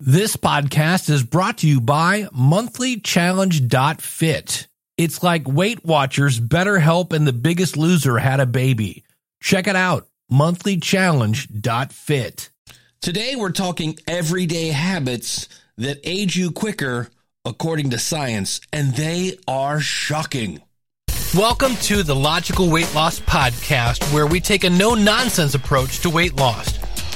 This podcast is brought to you by monthlychallenge.fit. It's like Weight Watchers, BetterHelp, and The Biggest Loser had a baby. Check it out, monthlychallenge.fit. Today we're talking everyday habits that age you quicker according to science, and they are shocking. Welcome to the Logical Weight Loss Podcast, where we take a no nonsense approach to weight loss.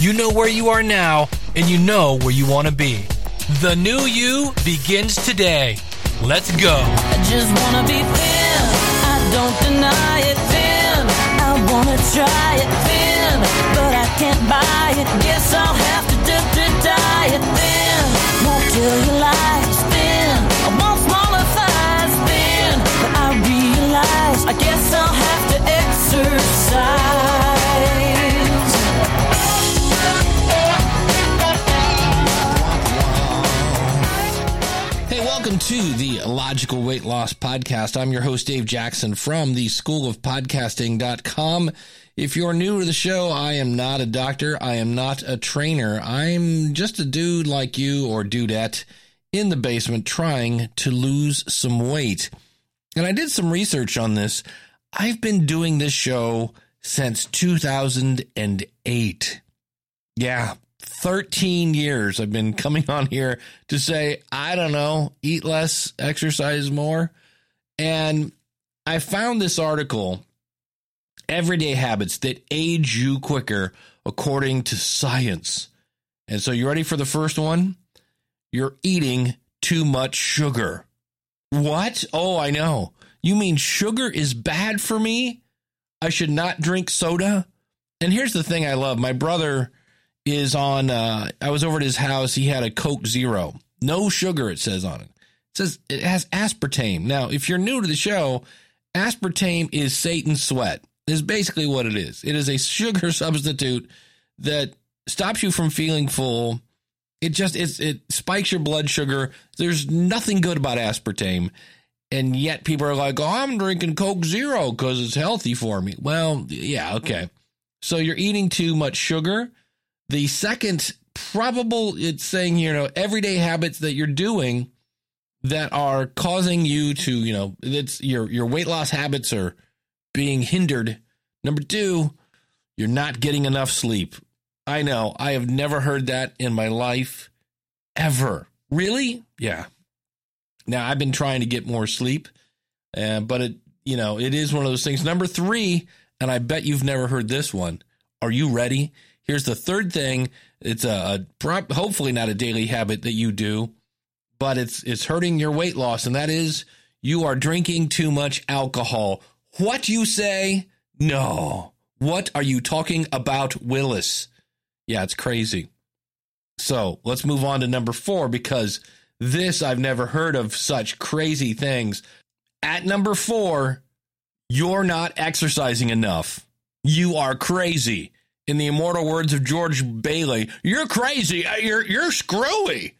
You know where you are now, and you know where you want to be. The new you begins today. Let's go. I just wanna be thin. I don't deny it thin. I wanna try it thin, but I can't buy it. Guess I'll have to to thin. Won't thin. I want smaller thighs thin, but I realize I guess I'll have to exercise. To the Logical Weight Loss Podcast. I'm your host, Dave Jackson from the School of Podcasting.com. If you're new to the show, I am not a doctor. I am not a trainer. I'm just a dude like you or dudette in the basement trying to lose some weight. And I did some research on this. I've been doing this show since 2008. Yeah, 13 years I've been coming on here to say, I don't know, eat less, exercise more. And I found this article, Everyday Habits That Age You Quicker, according to science. And so, you ready for the first one? You're eating too much sugar. What? Oh, I know. You mean sugar is bad for me? I should not drink soda? And here's the thing I love. My brother is on uh I was over at his house, he had a Coke Zero. No sugar it says on it. It says it has aspartame. Now, if you're new to the show, aspartame is Satan's sweat. Is basically what it is. It is a sugar substitute that stops you from feeling full. It just it's, it spikes your blood sugar. There's nothing good about aspartame. And yet people are like, "Oh, I'm drinking Coke Zero cuz it's healthy for me." Well, yeah, okay. So you're eating too much sugar. The second probable, it's saying, you know, everyday habits that you're doing that are causing you to, you know, it's your your weight loss habits are being hindered. Number two, you're not getting enough sleep. I know. I have never heard that in my life ever. Really? Yeah. Now I've been trying to get more sleep, uh, but it, you know, it is one of those things. Number three, and I bet you've never heard this one. Are you ready? Here's the third thing. It's a, a hopefully not a daily habit that you do, but it's it's hurting your weight loss, and that is you are drinking too much alcohol. What you say? No. What are you talking about, Willis? Yeah, it's crazy. So let's move on to number four because this I've never heard of such crazy things. At number four, you're not exercising enough. You are crazy in the immortal words of George Bailey, you're crazy. Uh, You're you're screwy.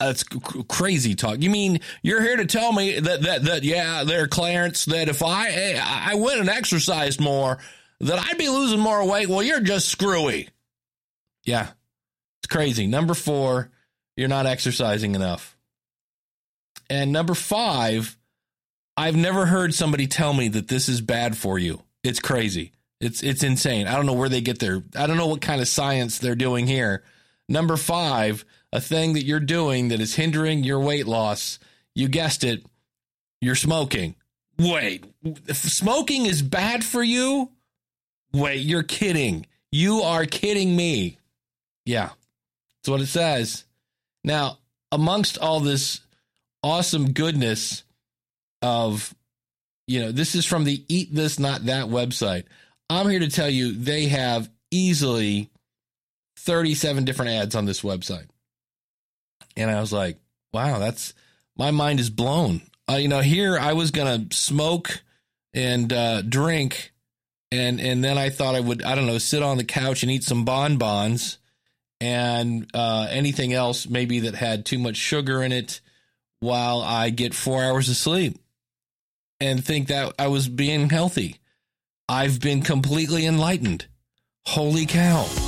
That's crazy talk. You mean you're here to tell me that that that yeah, there, Clarence, that if I I went and exercised more, that I'd be losing more weight? Well, you're just screwy. Yeah, it's crazy. Number four, you're not exercising enough. And number five, I've never heard somebody tell me that this is bad for you. It's crazy. It's it's insane. I don't know where they get their I don't know what kind of science they're doing here. Number 5, a thing that you're doing that is hindering your weight loss. You guessed it. You're smoking. Wait, if smoking is bad for you? Wait, you're kidding. You are kidding me. Yeah. That's what it says. Now, amongst all this awesome goodness of you know, this is from the Eat This Not That website. I'm here to tell you they have easily 37 different ads on this website. And I was like, wow, that's my mind is blown. Uh, you know, here I was going to smoke and uh, drink. And, and then I thought I would, I don't know, sit on the couch and eat some bonbons and uh, anything else maybe that had too much sugar in it while I get four hours of sleep and think that I was being healthy. I've been completely enlightened. Holy cow.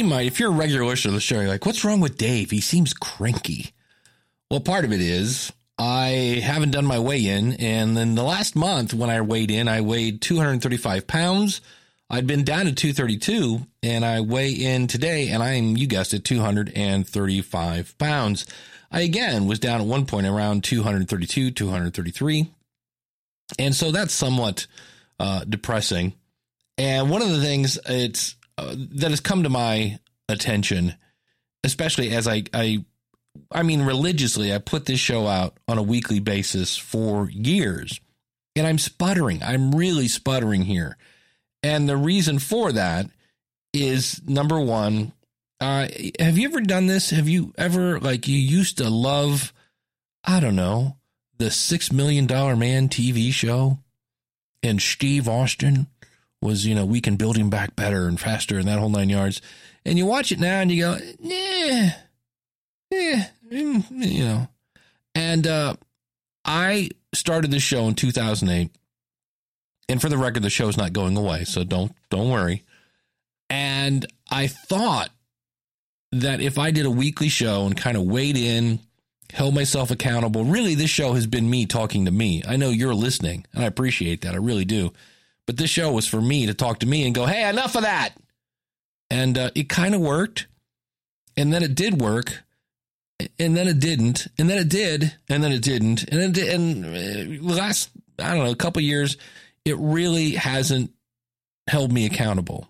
You might, if you're a regular listener to the show, you're like, what's wrong with Dave? He seems cranky. Well, part of it is I haven't done my weigh in. And then the last month when I weighed in, I weighed 235 pounds. I'd been down to 232 and I weigh in today and I'm, you guessed it, 235 pounds. I again was down at one point around 232, 233. And so that's somewhat uh, depressing. And one of the things it's that has come to my attention, especially as I, I, I mean, religiously, I put this show out on a weekly basis for years, and I'm sputtering. I'm really sputtering here, and the reason for that is number one. Uh, have you ever done this? Have you ever like you used to love? I don't know the Six Million Dollar Man TV show, and Steve Austin was, you know, we can build him back better and faster and that whole nine yards. And you watch it now and you go, yeah, yeah, mm, you know. And uh, I started this show in 2008. And for the record, the show's not going away, so don't don't worry. And I thought that if I did a weekly show and kind of weighed in, held myself accountable, really this show has been me talking to me. I know you're listening, and I appreciate that. I really do. But this show was for me to talk to me and go, hey, enough of that. And uh, it kind of worked. And then it did work. And then it didn't. And then it did. And then it didn't. And then, it, and uh, last, I don't know, a couple years, it really hasn't held me accountable.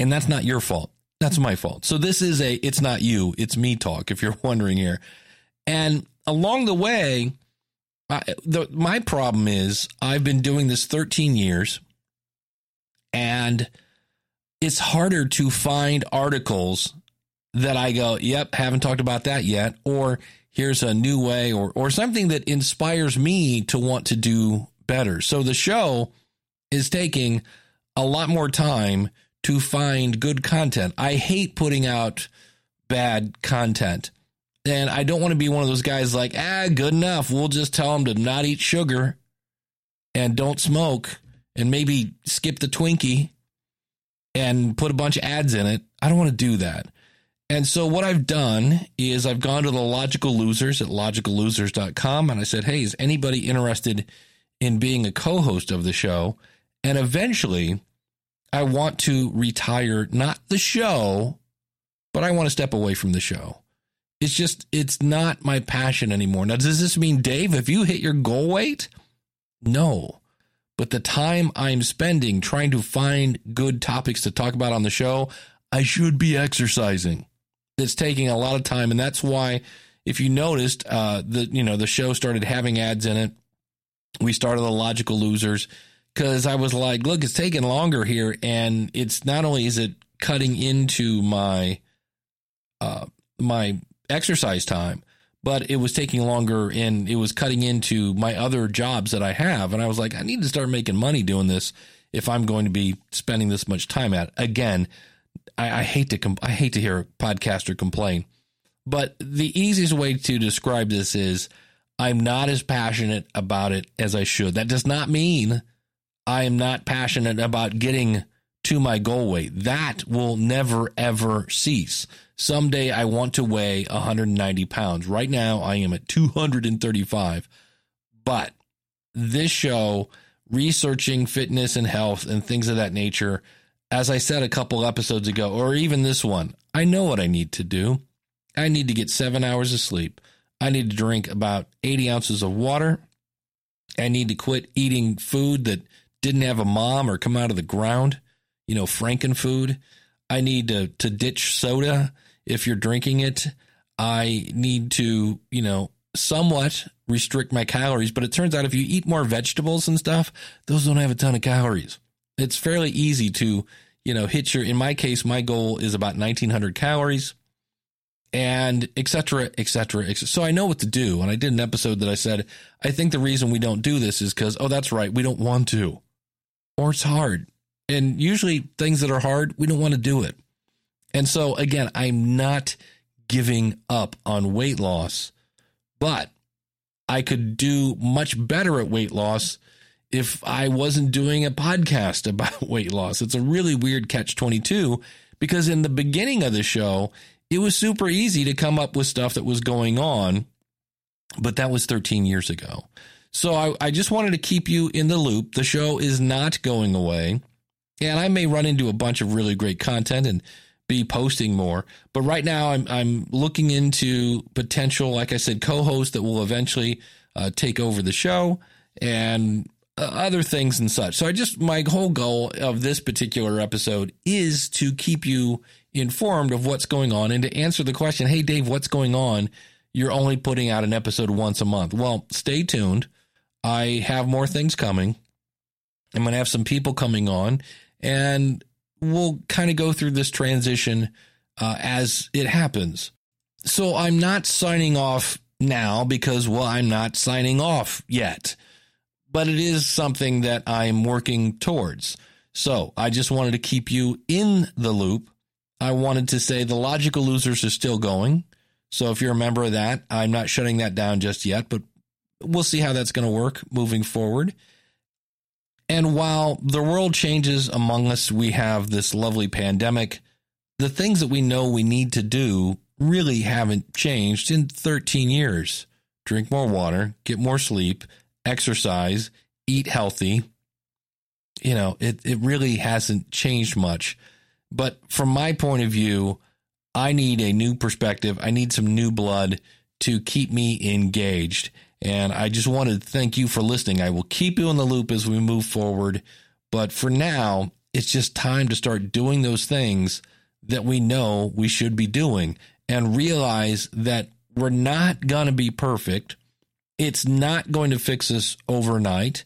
And that's not your fault. That's my fault. So this is a, it's not you, it's me talk, if you're wondering here. And along the way, The, my problem is I've been doing this 13 years and it's harder to find articles that I go, yep, haven't talked about that yet, or here's a new way, or or something that inspires me to want to do better. So the show is taking a lot more time to find good content. I hate putting out bad content. And I don't want to be one of those guys like, ah, good enough. We'll just tell them to not eat sugar and don't smoke and maybe skip the Twinkie and put a bunch of ads in it. I don't want to do that. And so what I've done is I've gone to the logical losers at logicallosers.com and I said, hey, is anybody interested in being a co host of the show? And eventually I want to retire, not the show, but I want to step away from the show. It's just, it's not my passion anymore. Now, does this mean, Dave, if you hit your goal weight? No. But the time I'm spending trying to find good topics to talk about on the show, I should be exercising. It's taking a lot of time. And that's why, if you noticed, uh, the, you know, the show started having ads in it. We started the logical losers because I was like, look, it's taking longer here. And it's not only is it cutting into my, uh, my exercise time, but it was taking longer and it was cutting into my other jobs that I have. And I was like, I need to start making money doing this if I'm going to be spending this much time at it. Again, I, I hate to I hate to hear a podcaster complain, but the easiest way to describe this is I'm not as passionate about it as I should. That does not mean I am not passionate about getting to my goal weight. That will never ever cease. Someday I want to weigh 190 pounds. Right now I am at 235. But this show, researching fitness and health and things of that nature, as I said a couple episodes ago, or even this one, I know what I need to do. I need to get seven hours of sleep. I need to drink about 80 ounces of water. I need to quit eating food that didn't have a mom or come out of the ground, you know, Franken food. I need to, to ditch soda if you're drinking it. I need to, you know, somewhat restrict my calories, but it turns out if you eat more vegetables and stuff, those don't have a ton of calories. It's fairly easy to, you know, hit your, in my case, my goal is about 1900 calories and et cetera, et cetera, et cetera. So I know what to do. And I did an episode that I said, I think the reason we don't do this is because, oh, that's right, we don't want to, or it's hard. And usually things that are hard, we don't want to do it. And so again, I'm not giving up on weight loss, but I could do much better at weight loss if I wasn't doing a podcast about weight loss. It's a really weird catch 22 because in the beginning of the show, it was super easy to come up with stuff that was going on, but that was 13 years ago. So I, I just wanted to keep you in the loop. The show is not going away, and I may run into a bunch of really great content and be posting more. But right now, I'm I'm looking into potential, like I said, co-hosts that will eventually uh, take over the show and uh, other things and such. So I just my whole goal of this particular episode is to keep you informed of what's going on and to answer the question, hey, Dave, what's going on? You're only putting out an episode once a month. Well, stay tuned. I have more things coming. I'm going to have some people coming on and we'll kind of go through this transition uh, as it happens. So I'm not signing off now because, well, I'm not signing off yet, but it is something that I'm working towards. So I just wanted to keep you in the loop I wanted to say the logical losers are still going. So if you're a member of that, I'm not shutting that down just yet, but we'll see how that's going to work moving forward. And while the world changes among us, we have this lovely pandemic. The things that we know we need to do really haven't changed in 13 years. Drink more water, get more sleep, exercise, eat healthy. You know, it, it really hasn't changed much. But from my point of view, I need a new perspective. I need some new blood to keep me engaged. And I just wanted to thank you for listening. I will keep you in the loop as we move forward. But for now, it's just time to start doing those things that we know we should be doing and realize that we're not going to be perfect. It's not going to fix us overnight.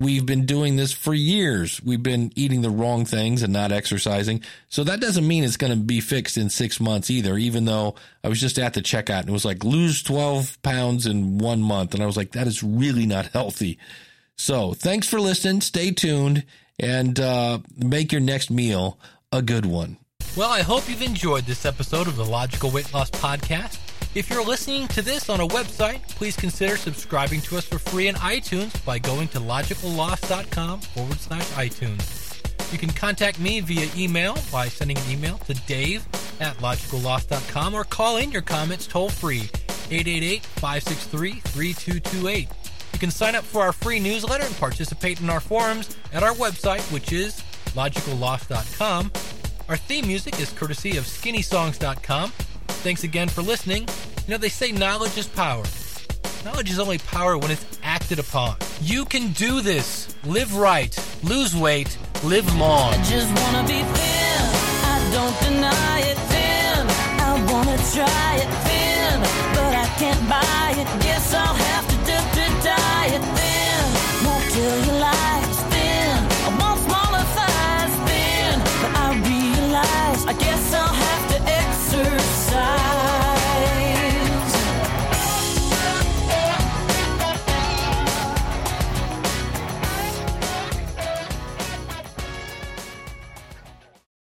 We've been doing this for years. We've been eating the wrong things and not exercising. So that doesn't mean it's going to be fixed in six months either, even though I was just at the checkout and it was like lose 12 pounds in one month. And I was like, that is really not healthy. So thanks for listening. Stay tuned and uh, make your next meal a good one. Well, I hope you've enjoyed this episode of the Logical Weight Loss Podcast. If you're listening to this on a website, please consider subscribing to us for free in iTunes by going to logicalloss.com forward slash iTunes. You can contact me via email by sending an email to dave at logicalloss.com or call in your comments toll free 888 563 3228. You can sign up for our free newsletter and participate in our forums at our website, which is logicalloss.com. Our theme music is courtesy of skinnysongs.com. Thanks again for listening. You know, they say knowledge is power. Knowledge is only power when it's acted upon. You can do this. Live right, lose weight, live long. I just wanna be thin. I don't deny it thin. I wanna try it thin, but I can't buy it. Guess I'll have